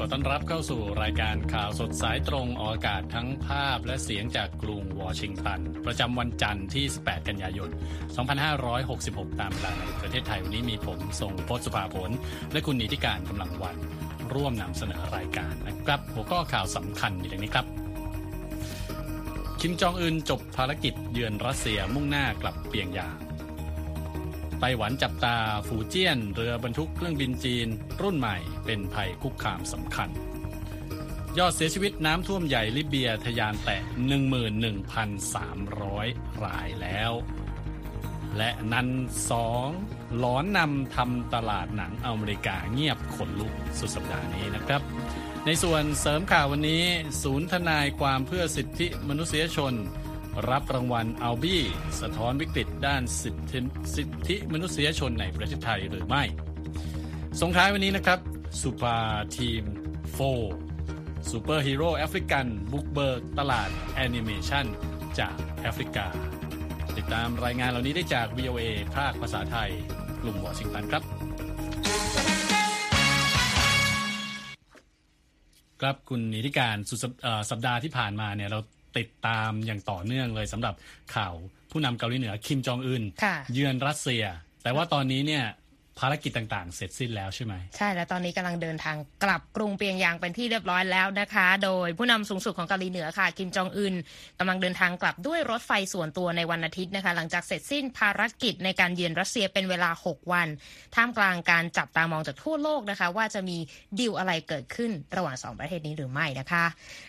ขอต้อนรับเข้าสู่รายการข่าวสดสายตรงออกอากาศทั้งภาพและเสียงจากกรุงวอชิงตัน ประจำวันจันทร์ที่ 18 กันยายน 2566 ตามเวลาในประเทศไทยวันนี้มีผมทรงพศสุภาผล และคุณนิติการกำลังวันร่วมนำเสนอรายการนะครับ หัวข้อข่าวสำคัญมีดังนี้ครับ คิมจองอึนจบภารกิจเยือนรัสเซียมุ่งหน้ากลับเปียงยาง ไต้หวันจับตาฝูเจี้ยน เรือบรรทุกเครื่องบินจีน รุ่นใหม่เป็นภัยคุกคามสำคัญ ยอดเสียชีวิตน้ำท่วมใหญ่ลิเบียทะยานแตะ 11,300 รายแล้ว และนันสองหลอนนำทำตลาดหนังอเมริกาเงียบขนลุกสุดสัปดาห์นี้นะครับ ในส่วนเสริมข่าววันนี้ ศูนย์ทนายความเพื่อสิทธิมนุษยชน รับรางวัลอัลบี้สะท้อนวิกฤตด้านสิทธิสิทธิมนุษยชนในประเทศไทยหรือไม่ ส่งท้ายวันนี้นะครับ Supa Team 4 ซูเปอร์ฮีโร่แอฟริกัน บุกเบิกตลาดแอนิเมชันจากแอฟริกา ติดตามรายงานเหล่านี้ได้จาก VOA ภาคภาษาไทยกรุงวอชิงตันครับ ครับคุณนิติการสุดสัปดาห์ที่ผ่านมาเนี่ยเรา ติดตามอย่างต่อเนื่องเลยสำหรับข่าวผู้นำเกาหลีเหนือคิมจองอึนเยือนรัสเซีย แต่ว่าตอนนี้เนี่ย ภารกิจต่างๆ เสร็จสิ้นแล้วใช่ไหมใช่แล้วตอนนี้กำลังเดินทางกลับกรุงเปียงยางเป็นที่เรียบร้อยแล้วนะคะ โดยผู้นำสูงสุดของเกาหลีเหนือค่ะกิมจองอึนกำลังเดินทางกลับด้วยรถไฟส่วนตัวในวันอาทิตย์นะคะ หลังจากเสร็จสิ้นภารกิจในการเยือนรัสเซียเป็นเวลา 6 วัน ท่ามกลางการจับตามองจากทั่วโลกนะคะ ว่าจะมีดีลอะไรเกิดขึ้นระหว่าง 2 ประเทศนี้หรือไม่นะคะ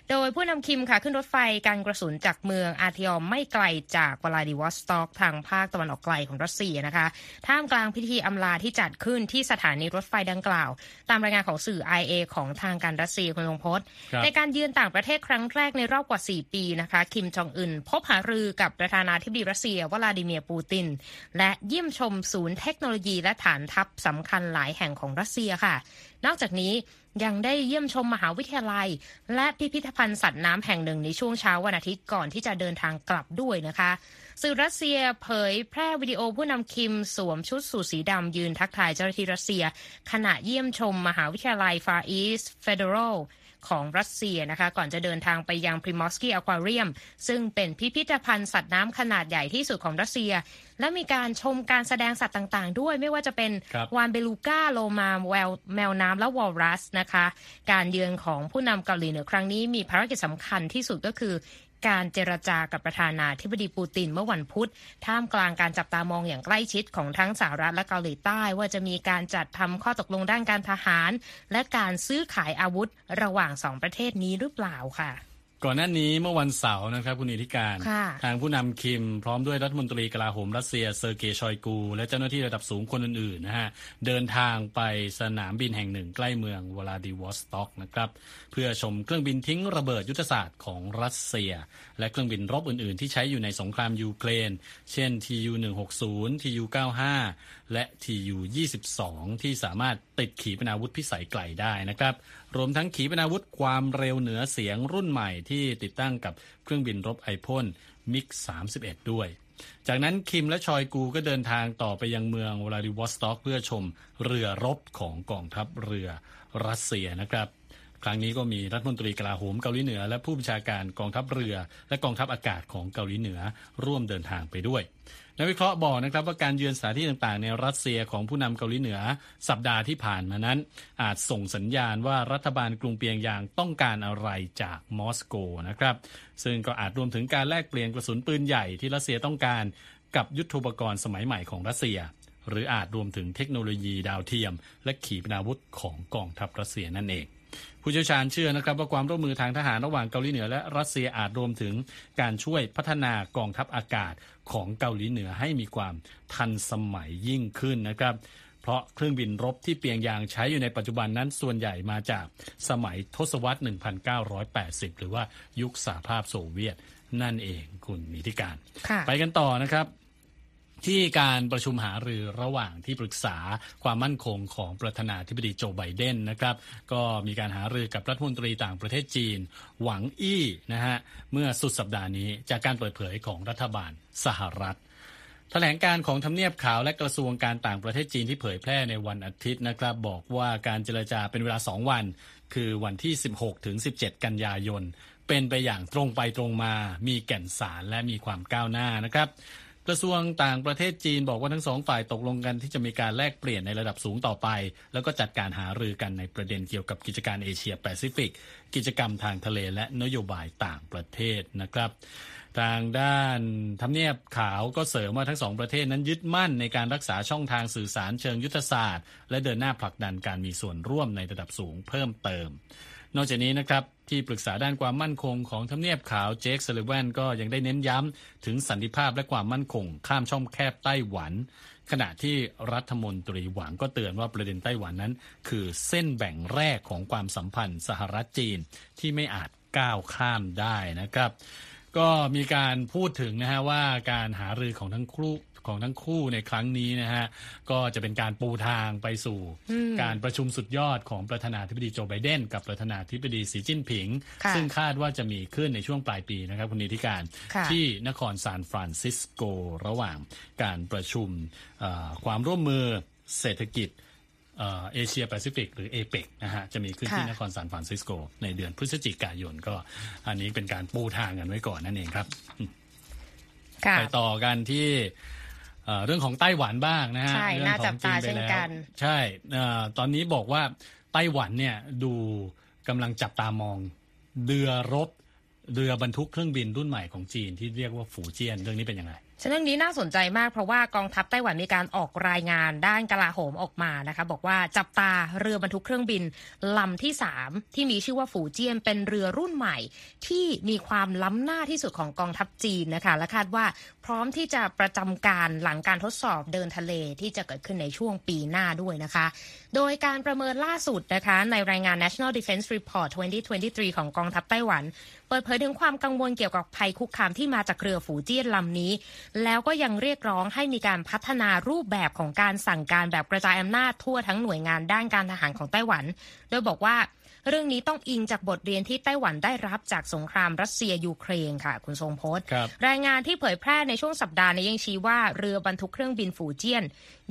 โดยผู้นำคิมค่ะขึ้นรถไฟกันกระสุนจากเมืองอาร์ติออมไม่ไกลจากวลาดิวอสตอกทางภาคตะวันออกไกลของรัสเซียนะคะ ท่ามกลางพิธีอำลาที่จัดขึ้นที่สถานีรถไฟดังกล่าว ตามรายงานของสื่อ IA ของทางการรัสเซียคุณลงพจน์ในการเยือนต่างประเทศครั้งแรกในรอบกว่า 4 ปีนะคะคิมจองอึนพบหารือกับประธานาธิบดีรัสเซียวลาดิเมียร์ปูติน และเยี่ยมชมศูนย์เทคโนโลยีและฐานทัพสำคัญหลายแห่งของรัสเซียค่ะ นอกจากนี้ยังได้เยี่ยมชมมหาวิทยาลัย และพิพิธภัณฑ์สัตว์น้ำแห่งหนึ่งในช่วงเช้าวันอาทิตย์ก่อนที่จะเดินทางกลับด้วยนะคะ สื่อรัสเซียเผยแพร่วิดีโอผู้นำคิมสวมชุดสูทสีดำยืนทักทายเจ้าหน้าที่รัสเซีย ขณะเยี่ยมชมมหาวิทยาลัย Far East Federal ของรัสเซียนะคะ ก่อนจะเดินทางไปยัง Primorsky Aquarium ซึ่งเป็นพิพิธภัณฑ์สัตว์น้ำขนาดใหญ่ที่สุดของรัสเซีย และมีการชมการแสดงสัตว์ต่างๆ ด้วยไม่ว่าจะเป็นวาฬเบลูก้า โลมาแววแมวน้ำและวอลรัสนะคะ การเยือนของผู้นำเกาหลีเหนือครั้งนี้มีภารกิจสำคัญที่สุดก็คือ การเจรจากับประธานาธิบดีปูตินเมื่อวันพุธ ท่ามกลางการจับตามองอย่างใกล้ชิดของทั้งสหรัฐและเกาหลีใต้ว่าจะมีการจัดทำข้อตกลงด้านการทหาร และการซื้อขายอาวุธระหว่างสองประเทศนี้หรือเปล่าค่ะ ก่อนหน้านี้เมื่อวันเสาร์นะครับคุณอิทธิการ ทางผู้นำคิมพร้อมด้วยรัฐมนตรีกลาโหมรัสเซียเซอร์เกย์ชอยกู และเจ้าหน้าที่ระดับสูงคนอื่นๆนะฮะเดินทางไปสนามบินแห่งหนึ่งใกล้เมืองวลาดิวอสต็อกนะครับเพื่อชมเครื่องบินทิ้งระเบิดยุทธศาสตร์ของรัสเซีย และเครื่องบินรบอื่นๆ ที่ใช้อยู่ในสงครามยูเครน เช่น TU-160 TU-95 และ TU-22 ที่สามารถติดขีปนาวุธพิสัยไกลได้นะครับ รวมทั้งขีปนาวุธความเร็วเหนือเสียงรุ่นใหม่ที่ติดตั้งกับเครื่องบินรบไอพ่น MiG 31 ด้วย จากนั้นคิมและชอยกูก็เดินทางต่อไปยังเมืองวลาดิวอสต็อกเพื่อชมเรือรบของกองทัพเรือรัสเซียนะครับ ครั้งนี้ก็มีรัฐมนตรีกลาโหมเกาหลีเหนือ และผู้บัญชาการกองทัพเรือ และกองทัพอากาศของเกาหลีเหนือร่วมเดินทางไปด้วยนักวิเคราะห์บอกนะครับว่าการเยือนสถานที่ต่างๆ ในรัสเซียของผู้นำเกาหลีเหนือ สัปดาห์ที่ผ่านมานั้น อาจส่งสัญญาณว่ารัฐบาลกรุงเปียงยางต้องการอะไรจากมอสโกนะครับ ซึ่งก็อาจรวมถึงการแลกเปลี่ยนกระสุนปืนใหญ่ที่รัสเซียต้องการกับยุทโธปกรณ์สมัยใหม่ของรัสเซีย หรืออาจรวมถึงเทคโนโลยีดาวเทียม และขีปนาวุธของกองทัพรัสเซียนั่นเอง ผู้เชี่ยวชาญเชื่อนะครับว่าความร่วมมือทางทหารระหว่างเกาหลีเหนือและรัสเซียอาจรวมถึงการช่วยพัฒนากองทัพอากาศของเกาหลีเหนือให้มีความทันสมัยยิ่งขึ้นนะครับ เพราะเครื่องบินรบที่เปียงยางใช้อยู่ในปัจจุบันนั้นส่วนใหญ่มาจากสมัยทศวรรษ 1980 หรือว่ายุคสหภาพโซเวียตนั่นเองคุณนิติการ ไปกันต่อนะครับ ที่การประชุมหารือระหว่างที่ปรึกษาความมั่นคงของประธานาธิบดีโจไบเดนนะครับ ก็มีการหารือกับรัฐมนตรีต่างประเทศจีน หวังอี้นะฮะเมื่อสุดสัปดาห์นี้จากการเปิดเผยของรัฐบาลสหรัฐแถลงการของทำเนียบขาวและกระทรวงการต่างประเทศจีนที่เผยแพร่ในวันอาทิตย์นะครับ บอกว่าการเจรจาเป็นเวลา 2 วัน คือวันที่ 16 ถึง 17 กันยายน เป็นไปอย่างตรงไปตรงมา มีแก่นสารและมีความก้าวหน้านะครับ กระทรวงต่างประเทศจีนบอกว่าทั้งสองฝ่ายตกลงกันที่จะมีการแลกเปลี่ยนในระดับสูงต่อไป แล้วก็จัดการหารือกันในประเด็นเกี่ยวกับกิจการเอเชียแปซิฟิก กิจกรรมทางทะเลและนโยบายต่างประเทศนะครับทางด้านทำเนียบขาวก็เสริมว่าทั้งสองประเทศนั้นยึดมั่นในการรักษาช่องทางสื่อสารเชิงยุทธศาสตร์ และเดินหน้าผลักดันการมีส่วนร่วมในระดับสูงเพิ่มเติม นอกจากนี้นะครับที่ปรึกษาด้านความมั่นคงของทำเนียบขาวเจคซลิเวนก็ยังได้เน้นย้ำถึงสันติภาพและความมั่นคง ข้ามช่องแคบไต้หวัน ขณะที่รัฐมนตรีหวังก็เตือนว่าประเด็นไต้หวันนั้น คือเส้นแบ่งแรกของความสัมพันธ์สหรัฐจีนที่ไม่อาจก้าวข้ามได้นะครับ ก็มีการพูดถึงนะฮะว่าการหารือของทั้งคู่ ของทั้งคู่ในครั้งนี้นะฮะก็จะเป็นการปูทางไปสู่การประชุมสุดยอดของประธานาธิบดีโจไบเดน กับประธานาธิบดีสีจิ้นผิง ซึ่งคาดว่าจะมีขึ้นในช่วงปลายปีนะครับคุณนิติการที่นครซานฟรานซิสโกระหว่างการประชุมความร่วมมือเศรษฐกิจเอเชียแปซิฟิกหรือเอเปกนะฮะจะมีขึ้นที่นครซานฟรานซิสโก ในเดือนพฤศจิกายนก็ อันนี้เป็นการปูทางกันไว้ก่อนนั่นเองครับ ไปต่อกันที่ เรื่องของไต้หวันบ้างนะฮะใช่น่าจับตาเช่นกัน ใช่ตอนนี้บอกว่าไต้หวันเนี่ยดูกำลังจับตามองเรือรบเรือบรรทุกเครื่องบินรุ่นใหม่ของจีนที่เรียกว่าฝูเจี้ยนเรื่องนี้เป็นยังไง เรื่องนี้น่าสนใจมากเพราะว่ากองทัพไต้หวันมีการออกรายงานด้านกลาโหมออกมานะคะ บอกว่าจับตาเรือบรรทุกเครื่องบินลำที่ 3 ที่มีชื่อว่าฝูเจียนเป็นเรือรุ่นใหม่ ที่มีความล้ำหน้าที่สุดของกองทัพจีนนะคะ และคาดว่าพร้อมที่จะประจำการหลังการทดสอบเดินทะเลที่จะเกิดขึ้นในช่วงปีหน้าด้วยนะคะ โดยการประเมินล่าสุดนะคะในรายงาน National Defense Report 2023 ของกองทัพไต้หวัน เปิดเผยถึงความกังวลเกี่ยวกับภัยคุกคามที่มาจากเรือฝูเจี้ยนลำนี้ แล้วก็ยังเรียกร้องให้มีการพัฒนารูปแบบของการสั่งการแบบกระจายอำนาจทั่วทั้งหน่วยงานด้านการทหารของไต้หวัน โดยบอกว่าเรื่องนี้ต้องอิงจากบทเรียนที่ไต้หวันได้รับจากสงครามรัสเซียยูเครนค่ะ คุณทรงพจน์รายงานที่เผยแพร่ในช่วงสัปดาห์นี้ยังชี้ว่าเรือบรรทุกเครื่องบินฝูเจี้ยน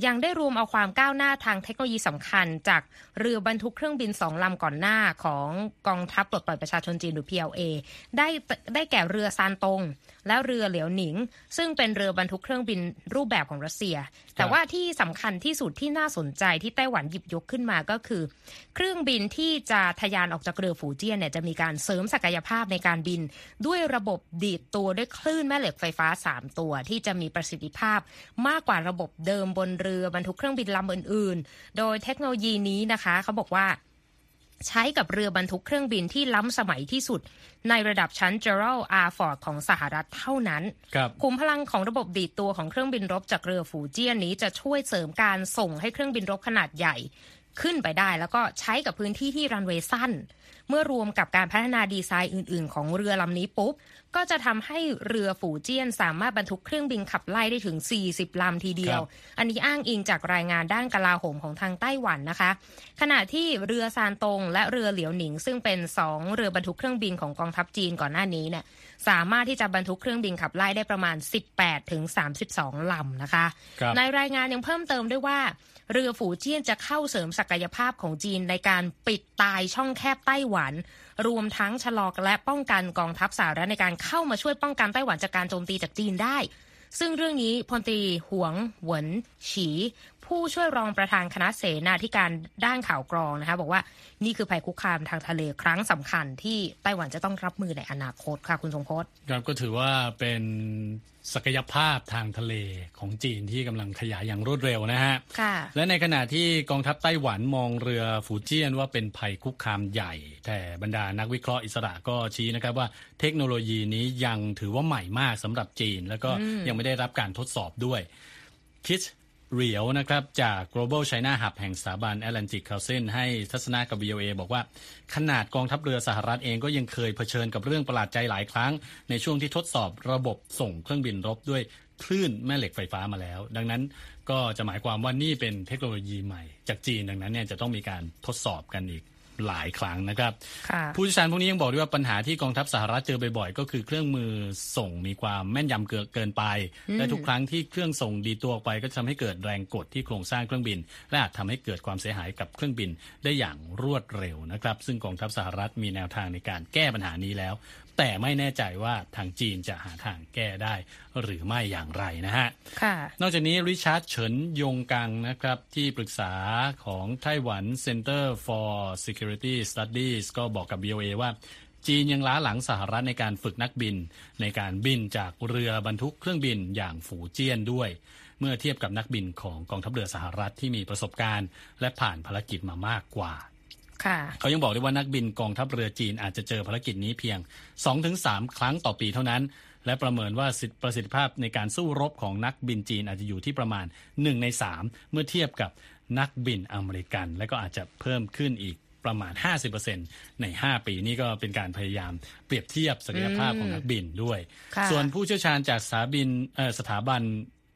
ยังได้รวมเอาความก้าวหน้าทางเทคโนโลยีสำคัญ จากเรือบรรทุกเครื่องบินสองลำก่อนหน้าของกองทัพปลดปล่อยประชาชนจีนหรือ PLA ได้ได้แก่เรือซานตง และเรือเหลียวหนิง ซึ่งเป็นเรือบรรทุกเครื่องบินรูปแบบของรัสเซีย แต่ว่าที่สำคัญที่สุดที่น่าสนใจที่ไต้หวันหยิบยกขึ้นมาก็คือ เครื่องบินที่จะทะยานออกจากเรือฝูเจี้ยนเนี่ยจะมีการเสริมศักยภาพในการบิน ด้วยระบบดีดตัวด้วยคลื่นแม่เหล็กไฟฟ้า 3 ตัว ที่จะมีประสิทธิภาพมากกว่าระบบเดิมบนเรือบรรทุกเครื่องบินลำอื่น ๆ โดยเทคโนโลยีนี้นะคะ เขาบอกว่า ใช้กับเรือบรรทุกเครื่องบินที่ล้ำสมัยที่สุด ในระดับชั้น Gerald R. Ford ของสหรัฐเท่านั้น คุมพลังของระบบดีดตัวของเครื่องบินรบจากเรือฝูเจี้ยนนี้จะช่วยเสริมการส่งให้เครื่องบินรบขนาดใหญ่ ขึ้นไปได้แล้วก็ใช้กับพื้นที่ที่รันเวย์สั้น เมื่อรวมกับการพัฒนาดีไซน์อื่น ๆ ของเรือลำนี้ปุ๊บก็จะทำให้เรือฝูเจี้ยนสามารถบรรทุกเครื่องบินขับไล่ได้ถึง 40 ลำทีเดียว อันนี้อ้างอิงจากรายงานด้านกลาโหมของทางไต้หวันนะคะ ขณะที่เรือซานตงและเรือเหลียวหนิง ซึ่งเป็น2เรือบรรทุกเครื่องบินของกองทัพจีนก่อนหน้านี้เนี่ยสามารถที่จะบรรทุกเครื่องบินขับไล่ได้ประมาณ 18 ถึง 32 ลำนะคะในรายงานยังเพิ่มเติมด้วยว่า เรือฝูเจี้ยนจะเข้าเสริมศักยภาพของจีนในการปิดตายช่องแคบไต้หวัน รวมทั้งชะลอและป้องกันกองทัพสหรัฐในการเข้ามาช่วยป้องกันไต้หวันจากการโจมตีจากจีนได้ ซึ่งเรื่องนี้พลตรีหวงหวนฉี ผู้ช่วยรองประธานคณะเสนาธิการด้านข่าวกรองนะคะบอกว่านี่คือภัยคุกคามทางทะเลครั้งสำคัญที่ไต้หวันจะต้องรับมือในอนาคตค่ะคุณทรงพจน์ครับก็ถือว่าเป็นศักยภาพทางทะเลของจีนที่กำลังขยายอย่างรวดเร็วนะฮะค่ะและในขณะที่กองทัพไต้หวันมองเรือฟูเจียนว่าเป็นภัยคุกคามใหญ่ แต่บรรดานักวิเคราะห์อิสระก็ชี้นะครับว่าเทคโนโลยีนี้ยังถือว่าใหม่มากสำหรับจีน แล้วก็ยังไม่ได้รับการทดสอบด้วยคิด เรียวนะครับจาก global China Hub แห่งสถาบัน Atlantic Council ให้ทัศนากับ VOA บอกว่า ขนาดกองทัพเรือสหรัฐเองก็ยังเคยเผชิญกับเรื่องประหลาดใจหลายครั้ง ในช่วงที่ทดสอบระบบส่งเครื่องบินรบด้วยคลื่นแม่เหล็กไฟฟ้ามาแล้ว ดังนั้นก็จะหมายความว่านี่เป็นเทคโนโลยีใหม่จากจีนดังนั้นเนี่ยจะต้องมีการทดสอบกันอีก หลายครั้งนะครับ ผู้เชี่ยวชาญพวกนี้ยังบอกด้วยว่าปัญหาที่กองทัพสหรัฐเจอบ่อยๆก็คือเครื่องมือส่งมีความแม่นยำเกินไป และทุกครั้งที่เครื่องส่งดีตัวออกไป ก็ทำให้เกิดแรงกดที่โครงสร้างเครื่องบิน และอาจทำให้เกิดความเสียหายกับเครื่องบินได้อย่างรวดเร็วนะครับ ซึ่งกองทัพสหรัฐมีแนวทางในการแก้ปัญหานี้แล้ว แต่ไม่แน่ใจว่าทางจีนจะหาทางแก้ได้ หรือไม่อย่างไรนะฮะนอกจากนี้ริชาร์ดเฉินยงกังนะครับที่ปรึกษาของไต้หวัน Center for Security Studies ก็บอกกับ VOA ว่าจีนยังล้าหลังสหรัฐในการฝึกนักบิน ในการบินจากเรือบรรทุกเครื่องบินอย่างฝูเจี้ยนด้วย เมื่อเทียบกับนักบินของกองทัพเรือสหรัฐที่มีประสบการณ์ และผ่านภารกิจมามากกว่าเขายังบอกด้วยว่านักบินกองทัพเรือจีนอาจจะเจอภารกิจนี้เพียง 2-3 ครั้งต่อปีเท่านั้น และประเมินว่าประสิทธิภาพในการสู้รบของนักบินจีนอาจจะอยู่ที่ประมาณ 1 ใน 3 เมื่อเทียบกับนักบินอเมริกัน และก็อาจจะเพิ่มขึ้นอีก ประมาณ 50%ใน 5 ปีนี้ก็เป็นการพยายามเปรียบเทียบศักยภาพของนักบินด้วย ส่วนผู้เชี่ยวชาญจากสถาบินสถาบัน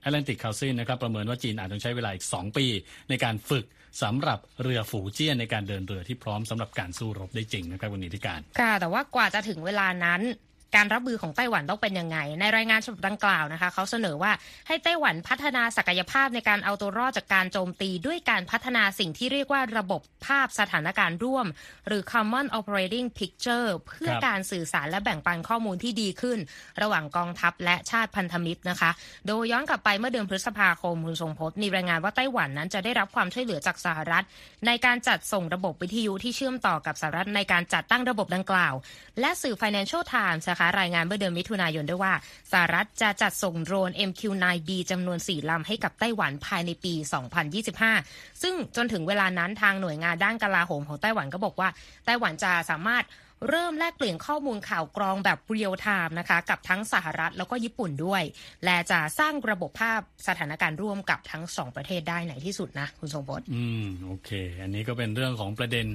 Atlantic Council นะครับประเมินว่าจีนอาจต้องใช้เวลาอีก 2 ปี ในการฝึกสำหรับเรือฝูเจี้ยนในการเดินเรือที่พร้อมสำหรับการสู้รบได้จริงนะครับวันนี้ที่การ ค่ะ แต่ว่ากว่าจะถึงเวลานั้น การรับมือของไต้หวันต้องเป็นยังไง ในรายงานฉบับดังกล่าวนะคะเขาเสนอว่าให้ไต้หวันพัฒนาศักยภาพในการเอาตัวรอดจากการโจมตี ด้วยการพัฒนาสิ่งที่เรียกว่าระบบภาพสถานการณ์ร่วม หรือ common operating picture เพื่อการสื่อสารและแบ่งปันข้อมูลที่ดีขึ้น ระหว่างกองทัพและชาติพันธมิตรนะคะ โดยย้อนกลับไปเมื่อเดือนพฤษภาคมคุณทรงพจน์มีรายงานว่าไต้หวันนั้นจะได้รับความช่วยเหลือจากสหรัฐ ในการจัดส่งระบบวิทยุที่เชื่อมต่อกับสหรัฐในการจัดตั้งระบบดังกล่าว และสื่อ Financial Times นะคะรายงานเมื่อเดือนมิถุนายนด้วยว่าสหรัฐจะจัดส่งโดรน MQ-9B จำนวน 4 ลำให้กับไต้หวันภายในปี 2025 ซึ่งจนถึงเวลานั้นทางหน่วยงานด้านกลาโหมของไต้หวันก็บอกว่าไต้หวันจะสามารถ เริ่มแลกเปลี่ยนข้อมูลข่าวกรองแบบเรียลไทม์นะคะกับทั้งสหรัฐแล้วก็ญี่ปุ่นด้วย และจะสร้างระบบภาพสถานการณ์ร่วมกับทั้งสองประเทศได้ในที่สุดนะ คุณทรงพจน์อืมโอเค อันนี้ก็เป็นเรื่องของประเด็น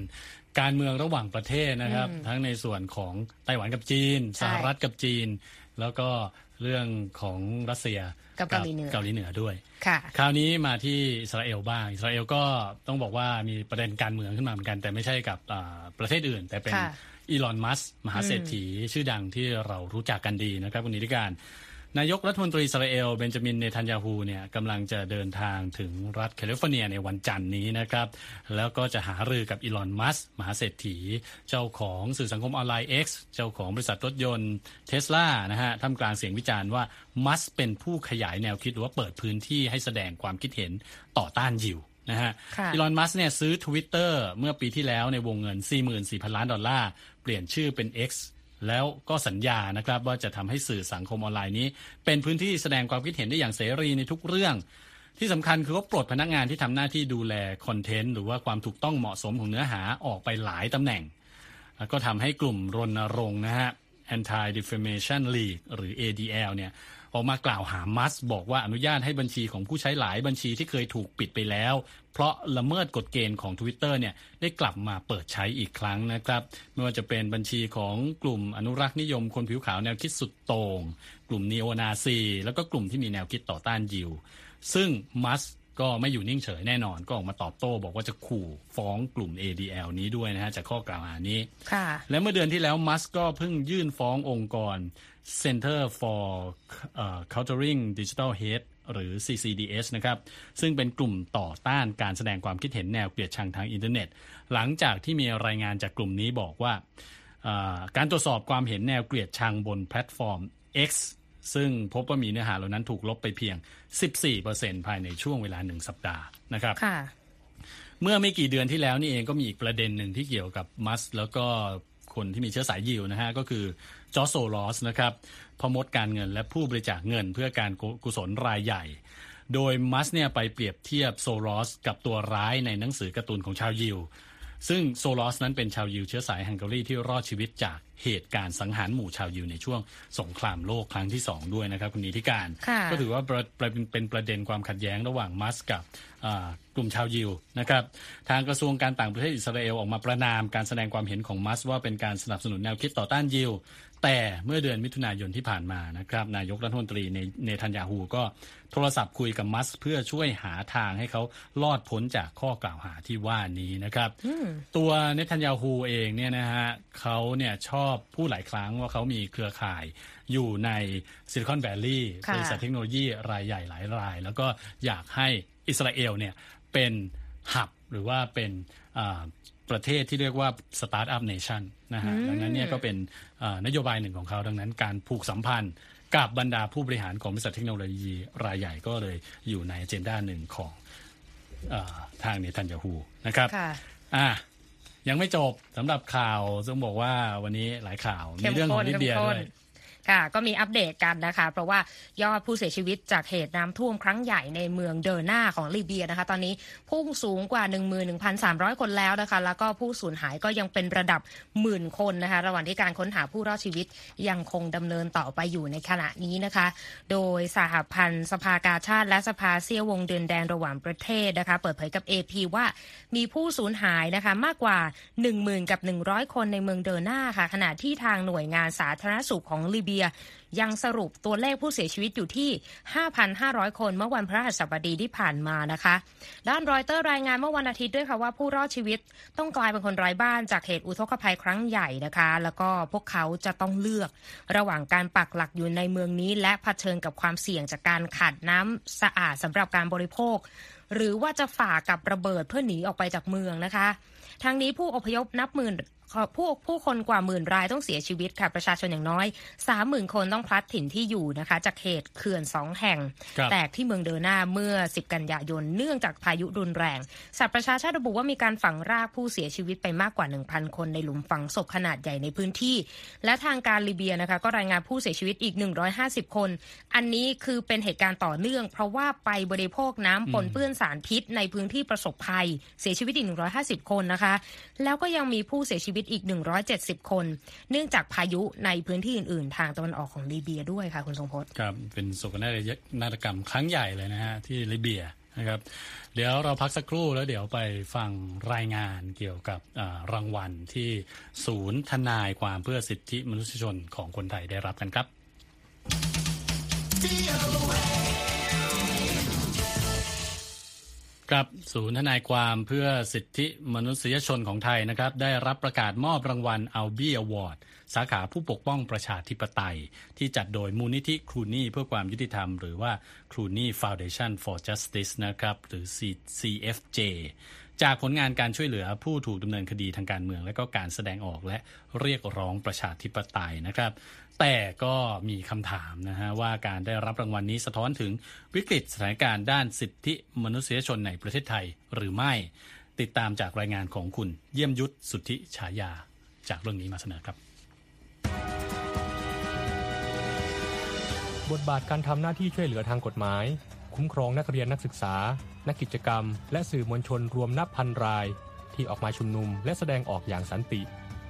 การเมืองระหว่างประเทศนะครับ ทั้งในส่วนของไต้หวันกับจีน สหรัฐกับจีน แล้วก็เรื่องของรัสเซียกับเกาหลีเหนือเกาหลีเหนือด้วยค่ะคราวนี้มาที่อิสราเอลบ้างอิสราเอลก็ต้องบอกว่ามีประเด็นการเมืองขึ้นมาเหมือนกัน แต่ไม่ใช่กับประเทศอื่น แต่เป็น อีลอนมัสมหาเศรษฐีชื่อดังที่เรารู้จักกันดีนะครับคุณนิติการนายกรัฐมนตรีอิสราเอลเบนจามินเนทันยาฮูเนี่ยกำลังจะเดินทางถึงรัฐแคลิฟอร์เนียในวันจันทร์นี้นะครับ แล้วก็จะหารือกับอีลอนมัสก์มหาเศรษฐี เจ้าของสื่อสังคมออนไลน์ X เจ้าของบริษัทรถยนต์เทสลานะฮะท่ามกลางเสียงวิจารณ์ว่ามัสก์เป็นผู้ขยายแนวคิดหรือว่าเปิดพื้นที่ให้แสดงความคิดเห็นต่อต้านยิวนะฮะอีลอนมัสก์เนี่ยซื้อ Twitter เมื่อปีที่แล้วในวงเงิน 44,000 ล้านดอลลาร์เปลี่ยนชื่อเป็น X แล้วก็สัญญานะครับว่าจะทำให้สื่อสังคมออนไลน์นี้ เป็นพื้นที่แสดงความคิดเห็นได้อย่างเสรีในทุกเรื่อง ที่สำคัญคือเขาปลดพนักงานที่ทำหน้าที่ดูแลคอนเทนต์หรือว่าความถูกต้องเหมาะสมของเนื้อหาออกไปหลายตำแหน่ง แล้วก็ทำให้กลุ่มรณรงค์นะฮะ Anti Defamation League หรือ ADL เนี่ย ออกมากล่าวหามัสบอกว่าอนุญาตให้บัญชีของผู้ใช้หลายบัญชีที่เคยถูกปิดไปแล้ว เพราะละเมิดกฎเกณฑ์ของ Twitter เนี่ยได้กลับมาเปิดใช้อีกครั้งนะครับ ไม่ว่าจะเป็นบัญชีของกลุ่มอนุรักษ์นิยมคนผิวขาวแนวคิดสุดโต่งกลุ่มนีโอนาซี แล้วก็กลุ่มที่มีแนวคิดต่อต้านยิว ซึ่งมัสก็ไม่อยู่นิ่งเฉยแน่นอนก็ออกมาตอบโต้ บอกว่าจะขู่ฟ้องกลุ่ม ADL นี้ด้วยนะฮะจากข้อกล่าวหานี้ และเมื่อเดือนที่แล้วมัสก็เพิ่งยื่นฟ้ององค์กร Center for Countering Digital Hate หรือ CCDH นะครับ ซึ่งเป็นกลุ่มต่อต้านการแสดงความคิดเห็นแนวเกลียดชังทางอินเทอร์เน็ต หลังจากที่มีรายงานจากกลุ่มนี้บอกว่า การตรวจสอบความเห็นแนวเกลียดชังบนแพลตฟอร์ม X ซึ่งพบว่ามีเนื้อหาเหล่านั้นถูกลบไปเพียง 14%ภายในช่วงเวลาหนึ่งสัปดาห์นะครับเมื่อไม่กี่เดือนที่แล้วนี่เองก็มีอีกประเด็นหนึ่งที่เกี่ยวกับมัสก์ แล้วก็คนที่มีเชื้อสายยิวนะฮะก็คือ จอโซลอสนะครับพมดการเงินและผู้บริจาคเงินเพื่อการกุศลรายใหญ่ โดยมัสเนี่ยไปเปรียบเทียบโซลอสกับตัวร้ายในหนังสือการ์ตูนของชาวยิว ซึ่งโซลอสนั้นเป็นชาวยิวเชื้อสายฮังการีที่รอดชีวิตจากเหตุการณ์สังหารหมู่ชาวยิวในช่วงสงครามโลกครั้งที่สองด้วยนะครับคุณนิติการ ก็ถือว่าเป็นประเด็นความขัดแย้งระหว่างมัสกับกลุ่มชาวยิวนะครับทางกระทรวงการต่างประเทศอิสราเอลออกมาประนามการแสดงความเห็นของมัสว่าเป็นการสนับสนุนแนวคิดต่อต้านยิว แต่เมื่อเดือนมิถุนายนที่ผ่านมานะครับ นายกรัฐมนตรีในเนทันยาฮูก็โทรศัพท์คุยกับมัสเพื่อช่วยหาทางให้เขาลอดพ้นจากข้อกล่าวหาที่ว่านี้นะครับ ตัวเนทันยาฮูเองเนี่ยนะฮะเขาเนี่ยชอบพูดหลายครั้งว่าเขามีเครือข่ายอยู่ในซิลิคอนแวลลีย์บริษัทเทคโนโลยีรายใหญ่หลายราย แล้วก็อยากให้อิสราเอลเนี่ยเป็นหับหรือว่าเป็น ประเทศที่เรียกว่า Startup Nation นะฮะดังนั้นเนี่ยก็เป็นนโยบายหนึ่งของเขาดังนั้นการผูกสัมพันธ์กับบรรดาผู้บริหารของบริษัทเทคโนโลยีรายใหญ่ก็เลยอยู่ใน agenda หนึ่งของอทางเนทันยาฮูนะครับอ่ายังไม่จบสำหรับข่าวต้องบอกว่าวันนี้หลายข่าว มีเรื่องของลิเบียด้วย ค่ะก็มีอัปเดตกันนะคะ เพราะว่ายอดผู้เสียชีวิตจากเหตุน้ำท่วมครั้งใหญ่ในเมืองเดอร์นาของลิเบียนะคะ ตอนนี้พุ่งสูงกว่า 11,300 คนแล้วนะคะ แล้วก็ผู้สูญหายก็ยังเป็นระดับหมื่นคนนะคะ ระหว่างที่การค้นหาผู้รอดชีวิตยังคงดำเนินต่อไปอยู่ในขณะนี้นะคะ โดยสหพันธ์สภากาชาติและสภาเซียวงเดินแดนระหว่างประเทศนะคะ เปิดเผยกับ AP ว่ามีผู้สูญหายนะคะมากกว่า 10,000กับ100 คนในเมืองเดอร์นาค่ะขณะที่ทางหน่วยงานสาธารณสุขของลิเบียยังสรุปตัวเลขผู้เสียชีวิตอยู่ที่ 5,500 คนเมื่อวันพระหัสบดีที่ผ่านมานะคะด้านรอยเตอร์รายงานเมื่อวันอาทิตย์ด้วยค่ะว่าผู้รอดชีวิตต้องกลายเป็นคนไร้บ้านจากเหตุอุทกภัยครั้งใหญ่นะคะ แล้วก็พวกเขาจะต้องเลือก ระหว่างการปักหลักอยู่ในเมืองนี้ และะเผชิญกับความเสี่ยงจากการขาดน้ำสะอาดสำหรับการบริโภค หรือว่าจะฝ่ากับระเบิดเพื่อหนีออกไปจากเมืองนะคะ ทางนี้ผู้อพยพนับหมื่นผู้ผู้คนกว่าหมื่นรายต้องเสียชีวิตค่ะประชาชนอย่างน้อยสามหมื่นคนต้องพลัดถิ่นที่อยู่นะคะ จากเหตุเขื่อนสองแห่ง แตกที่เมืองเดอร์นาเมื่อ 10 กันยายน เนื่องจากพายุรุนแรงสัตว์ประชาชาติระบุว่ามีการฝังรากผู้เสียชีวิตไปมากกว่า 1,000 คนในหลุมฝังศพขนาดใหญ่ในพื้นที่ และทางการลิเบียนะคะก็รายงานผู้เสียชีวิตอีก 150 คน อันนี้คือเป็นเหตุการณ์ต่อเนื่อง เพราะว่าไปบริโภคน้ำปนเปื้อนสารพิษในพื้นที่ประสบภัยเสียชีวิตอีก 150 คนนะคะแล้วก็ยังมีผู้เสียชีวิตอีก 170 คน เนื่องจากพายุในพื้นที่อื่น ๆ ทางตะวันออกของลิเบียด้วยค่ะคุณทรงพจน์ครับเป็นโศกนาฏกรรมครั้งใหญ่เลยนะฮะที่ลิเบียนะครับเดี๋ยวเราพักสักครู่แล้วเดี๋ยวไปฟังรายงานเกี่ยวกับรางวัลที่ศูนย์ทนายความเพื่อสิทธิมนุษยชนของคนไทยได้รับกันครับ ครับศูนย์ทนายความเพื่อสิทธิมนุษยชนของไทยนะครับ ได้รับประกาศมอบรางวัลอัลบี้อวอร์ดสาขาผู้ปกป้องประชาธิปไตย ที่จัดโดยมูลนิธิครูนี่เพื่อความยุติธรรม หรือว่าครูนี่ Foundation for Justice นะครับ หรือ CFJ จากผลงานการช่วยเหลือผู้ถูกดำเนินคดีทางการเมือง และก็การแสดงออกและเรียกร้องประชาธิปไตยนะครับ แต่ก็มีคำถามนะฮะว่าการได้รับรางวัลนนี้สะท้อนถึงวิกฤตสถานการณ์ด้านสิทธิมนุษยชนในประเทศไทยหรือไม่ ติดตามจากรายงานของคุณเยี่ยมยุทธสุทธิฉายา จากเรื่องนี้มาเสนอครับบทบาทการทำหน้าที่ช่วยเหลือทางกฎหมาย คุ้มครองนักเรียนนักศึกษา นักกิจกรรม และสื่อมวลชนรวมนับพันราย ที่ออกมาชุมนุมและแสดงออกอย่างสันติ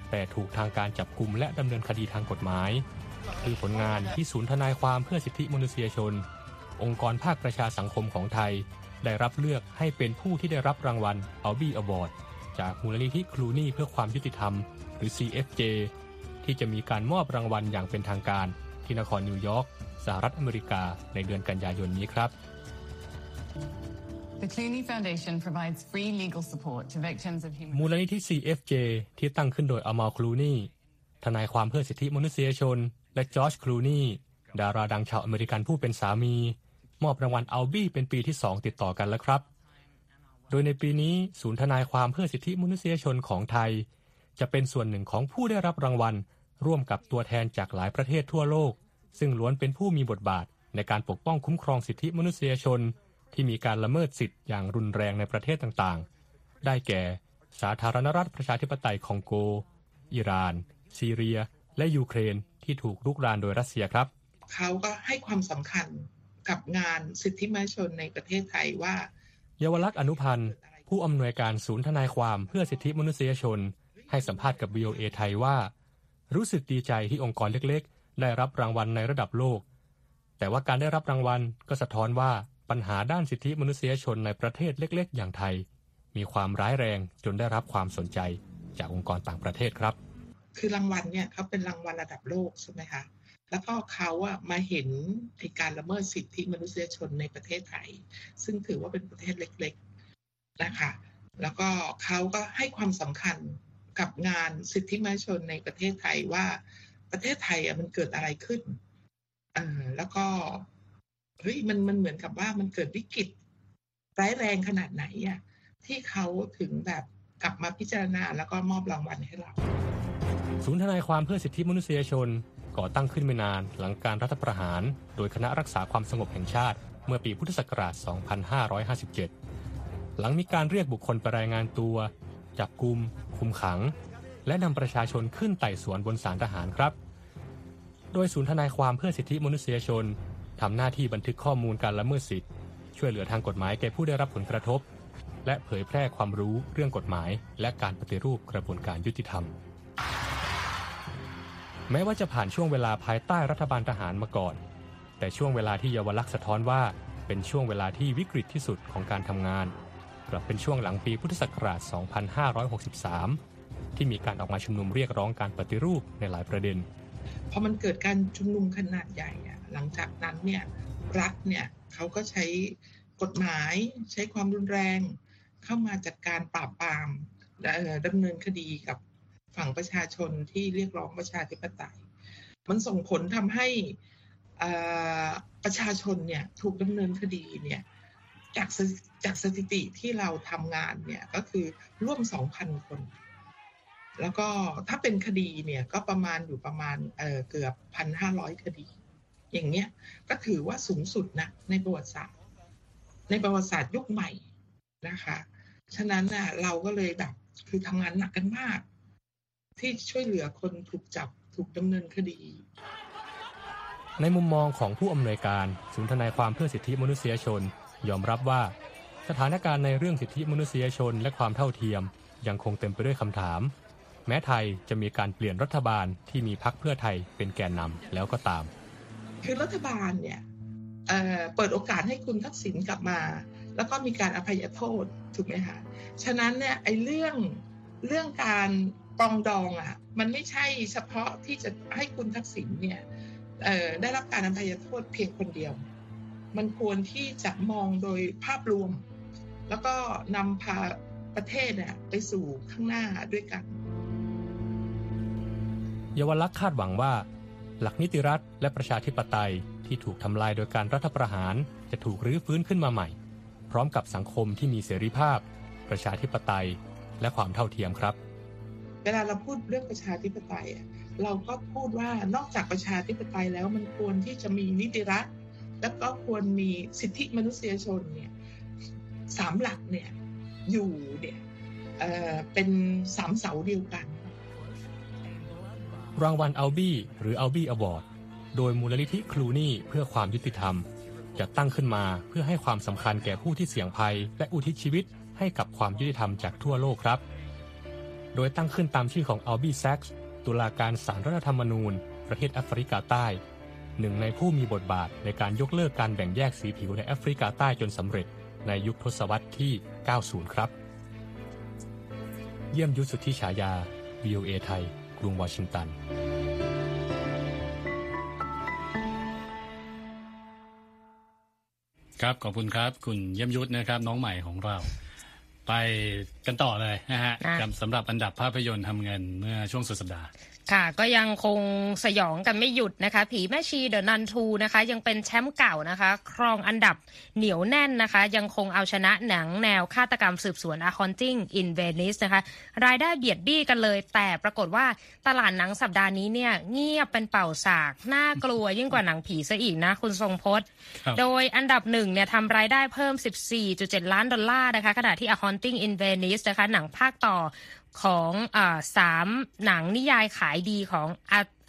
แต่ถูกทางการจับกลุ่มและดำเนินคดีทางกฎหมาย คือผลงานที่ศูนย์ทนายความเพื่อสิทธิมนุษยชน องค์กรภาคประชาสังคมของไทย ได้รับเลือกให้เป็นผู้ที่ได้รับรางวัลอัลบี้อวอร์ดจากมูลนิธิครูนี่เพื่อความยุติธรรม หรือ CFJ ที่จะมีการมอบรางวัลอย่างเป็นทางการ ที่นครนิวยอร์กสหรัฐอเมริกาในเดือนกันยายนนี้ครับ The Clooney Foundation provides free legal support to victims of human มูลนิธิ CFJ ที่ตั้งขึ้นโดยอมาคลูนี่ทนายความเพื่อสิทธิมนุษยชน และจอร์จคลูนีดาราดังชาวอเมริกันผู้เป็นสามี มอบรางวัลอัลบี้เป็นปีที่สองติดต่อกันแล้วครับ โดยในปีนี้ศูนย์ทนายความเพื่อสิทธิมนุษยชนของไทย จะเป็นส่วนหนึ่งของผู้ได้รับรางวัล ร่วมกับตัวแทนจากหลายประเทศทั่วโลก ซึ่งล้วนเป็นผู้มีบทบาทในการปกป้องคุ้มครองสิทธิมนุษยชน ที่มีการละเมิดสิทธิ์อย่างรุนแรงในประเทศต่างๆ ได้แก่ สาธารณรัฐประชาธิปไตยคองโก อิหร่าน ซีเรีย และยูเครนที่ถูกลุกรานโดยรัสเซียครับ เขาก็ให้ความสำคัญกับงานสิทธิมนุษยชนในประเทศไทยว่า เยาวลักษณ์อนุพันธ์ ผู้อำนวยการศูนย์ทนายความเพื่อสิทธิมนุษยชน ให้สัมภาษณ์กับ VOA ไทยว่า รู้สึกดีใจที่องค์กรเล็กๆ ได้รับรางวัลในระดับโลก แต่ว่าการได้รับรางวัลก็สะท้อนว่า ปัญหาด้านสิทธิมนุษยชนในประเทศเล็ก ๆ อย่างไทย มีความร้ายแรงจนได้รับความสนใจจากองค์กรต่างประเทศครับ คือรางวัลเนี่ยเขาเป็นรางวัลระดับโลกใช่ไหมคะแล้วก็เขาอะมาเห็นการละเมิดสิทธิมนุษยชนในประเทศไทย ซึ่งถือว่าเป็นประเทศเล็กๆนะคะแล้วก็เขาก็ให้ความสำคัญกับงานสิทธิมนุษยชนในประเทศไทยว่าประเทศไทยอะมันเกิดอะไรขึ้นอ่าแล้วก็ เฮ้ยมันมันเหมือนกับว่ามันเกิดวิกฤตร้ายแรงขนาดไหนอะที่เขาถึงแบบกลับมาพิจารณาแล้วก็มอบรางวัลให้เรา ศูนย์ทนายความเพื่อสิทธิมนุษยชน ก่อตั้งขึ้นไม่นานหลังการรัฐประหาร โดยคณะรักษาความสงบแห่งชาติ เมื่อปีพุทธศักราช 2557 หลังมีการเรียกบุคคลไปรายงานตัว จับกุม คุมขัง และนำประชาชนขึ้นไต่สวนบนศาลทหารครับ โดยศูนย์ทนายความเพื่อสิทธิมนุษยชน ทำหน้าที่บันทึกข้อมูลการละเมิดสิทธิ์ ช่วยเหลือทางกฎหมายแก่ผู้ได้รับผลกระทบ และเผยแพร่ความรู้เรื่องกฎหมาย และการปฏิรูปกระบวนการยุติธรรม แม้ว่าจะผ่านช่วงเวลาภายใต้รัฐบาลทหารมาก่อน แต่ช่วงเวลาที่เยาวลักษณ์สะท้อนว่าเป็นช่วงเวลาที่วิกฤตที่สุดของการทำงาน กลับเป็นช่วงหลังปีพุทธศักราช 2563 ที่มีการออกมาชุมนุมเรียกร้องการปฏิรูปในหลายประเด็นพอมันเกิดการชุมนุมขนาดใหญ่ หลังจากนั้นเนี่ยรัฐเนี่ยเขาก็ใช้กฎหมายใช้ความรุนแรง เข้ามาจัดการปราบปรามดำเนินคดีกับฝั่งประชาชนที่เรียกร้องประชาธิปไตย มันส่งผลทำให้ประชาชนเนี่ยถูกดำเนินคดีเนี่ยจากจากสถิติที่เราทำงานเนี่ยก็คือร่วม 2,000 คน แล้วก็ถ้าเป็นคดีเนี่ยก็ประมาณอยู่ประมาณเเกือบ 1,500 คดี อย่างเงี้ยก็ถือว่าสูงสุดนะในประวัติศาสตร์ ในประวัติศาสตร์ยุคใหม่นะคะ ฉะนั้นน่ะเราก็เลยแบบคือทำงานหนักกันมาก ที่ช่วยเหลือคนถูกจับถูกดำเนินคดี ในมุมมองของผู้อำนวยการศูนย์ทนายความเพื่อสิทธิมนุษยชน ยอมรับว่า สถานการณ์ในเรื่องสิทธิมนุษยชนและความเท่าเทียม ยังคงเต็มไปด้วยคำถาม แม้ไทยจะมีการเปลี่ยนรัฐบาลที่มีพักเพื่อไทยเป็นแกนนำแล้วก็ตาม คือรัฐบาลเนี่ยเเปิดโอกาสให้คุณทักษิณกลับมา แล้วก็มีการอภัยโทษถูกไหมคะฉะนั้นเนี่ยไอ้เรื่องเรื่องการปองดองอะมันไม่ใช่เฉพาะที่จะให้คุณทักษิณเนี่ยได้รับการอภัยโทษเพียงคนเดียว มันควรที่จะมองโดยภาพรวม แล้วก็นำพาประเทศเนี่ยไปสู่ข้างหน้าด้วยกัน เยาวลักษณ์คาดหวังว่า หลักนิติรัฐและประชาธิปไตยที่ถูกทำลายโดยการรัฐประหารจะถูกรื้อฟื้นขึ้นมาใหม่ พร้อมกับสังคมที่มีเสรีภาพ ประชาธิปไตย และความเท่าเทียมครับ เวลาเราพูดเรื่องประชาธิปไตย เราก็พูดว่านอกจากประชาธิปไตยแล้วมันควรที่จะมีนิติรัฐ แล้วก็ควรมีสิทธิมนุษยชนเนี่ยสามหลักเนี่ยอยู่เนี่ยเเป็นสามเสาเดียวกัน รางวัลอัลบี้หรืออัลบี้อวอร์ดโดยมูลนิธิคลูนี่เพื่อความยุติธรรมจะตั้งขึ้นมาเพื่อให้ความสำคัญแก่ผู้ที่เสี่ยงภัย และอุทิศชีวิตให้กับความยุติธรรมจากทั่วโลกครับ โดยตั้งขึ้นตามชื่อของอัลบี้แซ็กส์ตุลาการศาลรัฐธรรมนูญ ประเทศแอฟริกาใต้ หนึ่งในผู้มีบทบาทในการยกเลิกการแบ่งแยกสีผิวในแอฟริกาใต้จนสำเร็จ ในยุคทศวรรษที่ 90 ครับ เยี่ยมยุทธสุทธิฉายา VOA ไทย กรุงวอชิงตัน ครับขอบคุณครับ คุณเยี่ยมยุทธนะครับ น้องใหม่ของเรา ไปกันต่อเลยนะฮะสำหรับอันดับภาพยนตร์ทำเงินเมื่อช่วงสุดสัปดาห์ ค่ะก็ยังคงสยองกันไม่หยุดนะคะ ผีแม่ชี The Nun II นะคะ ยังเป็นแชมป์เก่านะคะ ครองอันดับเหนียวแน่นนะคะ ยังคงเอาชนะหนังแนวฆาตกรรมสืบสวน A Haunting in Venice นะคะ รายได้เบียดบี้กันเลย แต่ปรากฏว่าตลาดหนังสัปดาห์นี้เนี่ย เงียบเป็นเป่าสาก น่ากลัวยิ่งกว่าหนังผีซะอีกนะ คุณทรงพจน์ โดยอันดับหนึ่งเนี่ยทำรายได้เพิ่ม 14.7 ล้านดอลลาร์นะคะขณะที่ A Haunting in Venice นะคะหนังภาคต่อ ของอสามหนังนิยายขายดีของ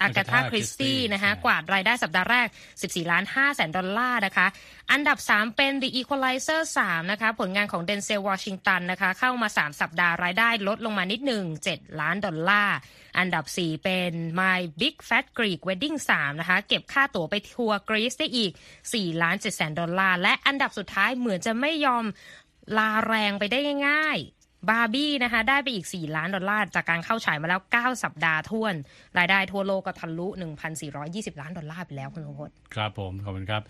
อากาธาคริสตี้นะคะกวาดรายได้สัปดาห์แรก 14 ล้าน5แสนดอลลาร์นะคะ อันดับ 3 เป็น The Equalizer 3นะคะผลงานของเดนเซลวอชิงตันนะคะเข้ามา 3 สัปดาห์รายได้ลดลงมานิดหนึ่ง 7 ล้านดอลลาร์ อันดับ 4 เป็น My Big Fat Greek Wedding 3นะคะเก็บค่าตั๋วไปทัวร์กรีซได้อีก 4 ล้าน7แสนดอลลาร์ และอันดับสุดท้ายเหมือนจะไม่ยอมลาโรงไปได้ง่าย บาร์บี้นะคะได้ไปอีก 4 ล้านดอลลาร์ จากการเข้าฉายมาแล้ว 9 สัปดาห์ถ้วน รายได้ทั่วโลกก็ทะลุ 1,420 ล้านดอลลาร์ไปแล้วคุณพจน์ครับผม ขอบคุณครับ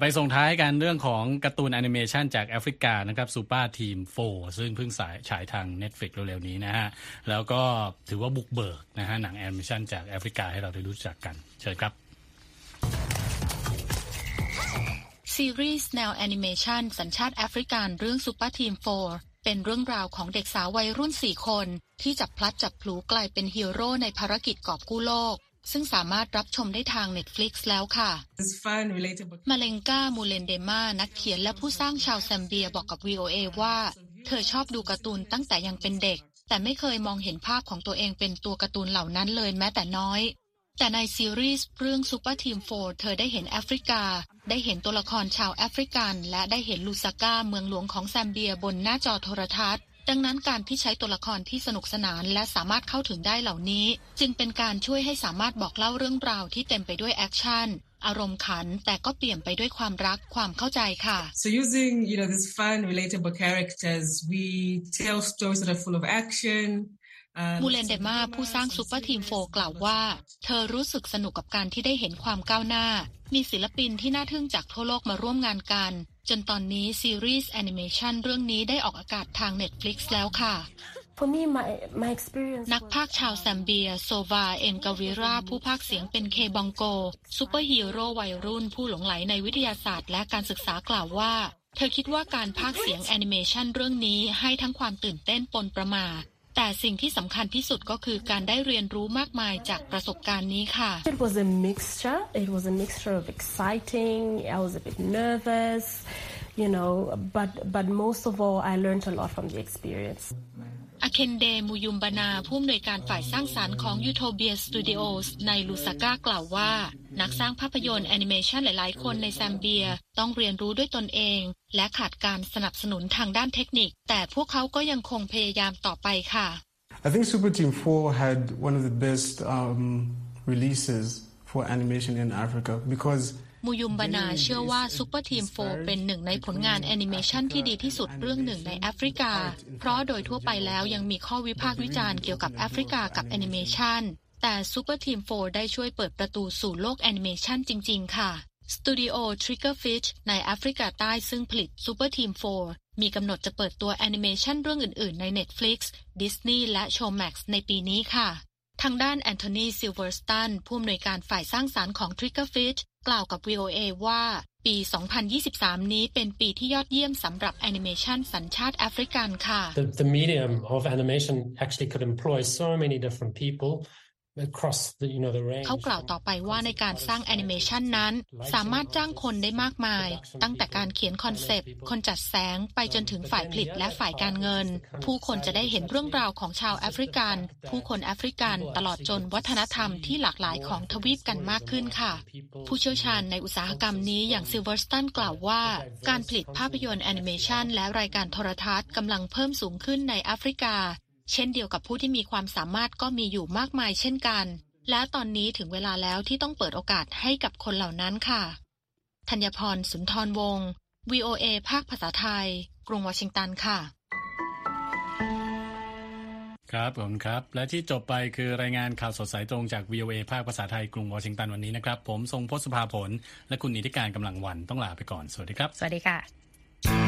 ไปส่งท้ายกันเรื่องของการ์ตูนแอนิเมชันจากแอฟริกานะครับ Supa Team 4ซึ่งเพิ่งสายฉายทาง Netflix เร็วๆนี้นะฮะ แล้วก็ถือว่าบุกเบิกนะฮะหนังแอนิเมชันจากแอฟริกาให้เราได้รู้จักกัน เชิญครับซีรีส์แนวแอนิเมชันสัญชาติแอฟริกันเรื่อง Supa Team 4 เป็นเรื่องราวของเด็กสาววัยรุ่นสี่คน ที่จับพลัดจับพลูกลายเป็นฮีโร่ในภารกิจกอบกู้โลก ซึ่งสามารถรับชมได้ทาง Netflix แล้วค่ะ มาเลงกามูเลนเดมานักเขียนและผู้สร้างชาวแซมเบียบอกกับ VOA ว่า เธอชอบดูการ์ตูนตั้งแต่ยังเป็นเด็ก แต่ไม่เคยมองเห็นภาพของตัวเองเป็นตัวการ์ตูนเหล่านั้นเลยแม้แต่น้อย แต่ในซีรีส์เรื่อง Supa Team 4เธอได้เห็นแอฟริกา ได้เห็นตัวละครชาวแอฟริกัน และได้เห็นลูซาก้าเมืองหลวงของแซมเบียบนหน้าจอโทรทัศน์ ดังนั้นการที่ใช้ตัวละครที่สนุกสนานและสามารถเข้าถึงได้เหล่านี้ จึงเป็นการช่วยให้สามารถบอกเล่าเรื่องราวที่เต็มไปด้วยแอคชั่นอารมณ์ขันแต่ก็เปี่ยมไปด้วยความรักความเข้าใจค่ะ so using you know this fun relatable characters we tell stories that are full of action มูเลนเดมาผู้สร้าง Supa Team 4กล่าวว่า เธอรู้สึกสนุกกับการที่ได้เห็นความก้าวหน้า มีศิลปินที่น่าทึ่งจากทั่วโลกมาร่วมงานกัน จนตอนนี้ซีรีส์แอนิเมชันเรื่องนี้ได้ออกอากาศทาง Netflix แล้วค่ะนักพากย์ชาวแซมเบีย โซวา เอ็นกาวิราผู้พากย์เสียงเป็นเคบองโกซูเปอร์ฮีโร่วัยรุ่นผู้หลงใหลในวิทยาศาสตร์และการศึกษากล่าวว่า เธอคิดว่าการพากย์เสียงแอนิเมชันเรื่องนี้ให้ทั้งความตื่นเต้นปนประหม่า แต่สิ่งที่สำคัญที่สุดก็คือการได้เรียนรู้มากมายจากประสบการณ์นี้ค่ะ It was a mixture it was a mixture of exciting I was a bit nervous you know but but most of all I learned a lot from the experience อาเคนเดมูยุมบานาผู้อำนวยการฝ่ายสร้างสารรค์ของยูโทเบียสตูดิโอสในลูซาก้ากล่าวว่า นักสร้างภาพยนตร์แอนิเมชันหลาย ๆ คนในแซมเบียต้องเรียนรู้ด้วยตนเอง และขาดการสนับสนุนทางด้านเทคนิค แต่พวกเขาก็ยังคงพยายามต่อไปค่ะ I think Super Team 4 had one of the best um, releases for animation in Africa because มูยุมบานาเชื่อว่า Super Team 4 เป็นหนึ่งในผลงานแอนิเมชันที่ดีที่สุดเรื่องหนึ่งในแอฟริกา เพราะโดยทั่วไปแล้วยังมีข้อวิพากษ์วิจารณ์เกี่ยวกับแอฟริกากับแอนิเมชันแต่ Super Team 4 ได้ช่วยเปิดประตูสู่โลกแอนิเมชันจริง ๆ ค่ะสตูดิโอ Triggerfish ในแอฟริกาใต้ซึ่งผลิต Super Team 4 มีกำหนดจะเปิดตัวแอนิเมชันเรื่องอื่น ๆ ใน Netflix Disney และ Showmax ในปีนี้ค่ะ ทางด้านแอนโทนีซิลเวอร์สตันผู้อำนวยการฝ่ายสร้างสรรค์ของ t r i g g e r f i t กล่าวกับ VOA ว่าปี 2023 นี้เป็นปีที่ยอดเยี่ยมสำหรับแอนิเมชันสัญชาติแอฟริกันค่ะ The, the medium of animation actually could employ so many different people เขากล่าวต่อไปว่าในการสร้างแอนิเมชันนั้น สามารถจ้างคนได้มากมาย ตั้งแต่การเขียนคอนเซปต์ คนจัดแสงไปจนถึงฝ่ายผลิตและฝ่ายการเงิน ผู้คนจะได้เห็นเรื่องราวของชาวแอฟริกัน ผู้คนแอฟริกันตลอดจนวัฒนธรรมที่หลากหลายของทวีปกันมากขึ้นค่ะ ผู้เชี่ยวชาญในอุตสาหกรรมนี้อย่างซิลเวอร์สตันกล่าวว่า การผลิตภาพยนตร์แอนิเมชันและรายการโทรทัศน์กำลังเพิ่มสูงขึ้นในแอฟริกา เช่นเดียวกับผู้ที่มีความสามารถก็มีอยู่มากมายเช่นกัน และตอนนี้ถึงเวลาแล้วที่ต้องเปิดโอกาสให้กับคนเหล่านั้นค่ะธัญพรสุนทรวงศ์ VOA ภาคภาษาไทย กรุงวอชิงตันค่ะครับผมครับ และที่จบไปคือรายงานข่าวสดสายตรงจาก VOA ภาคภาษาไทยกรุงวอชิงตันวันนี้นะครับ ผมทรงพศภาผล และคุณนิติการกำลังวันต้องลาไปก่อน สวัสดีครับ สวัสดีค่ะ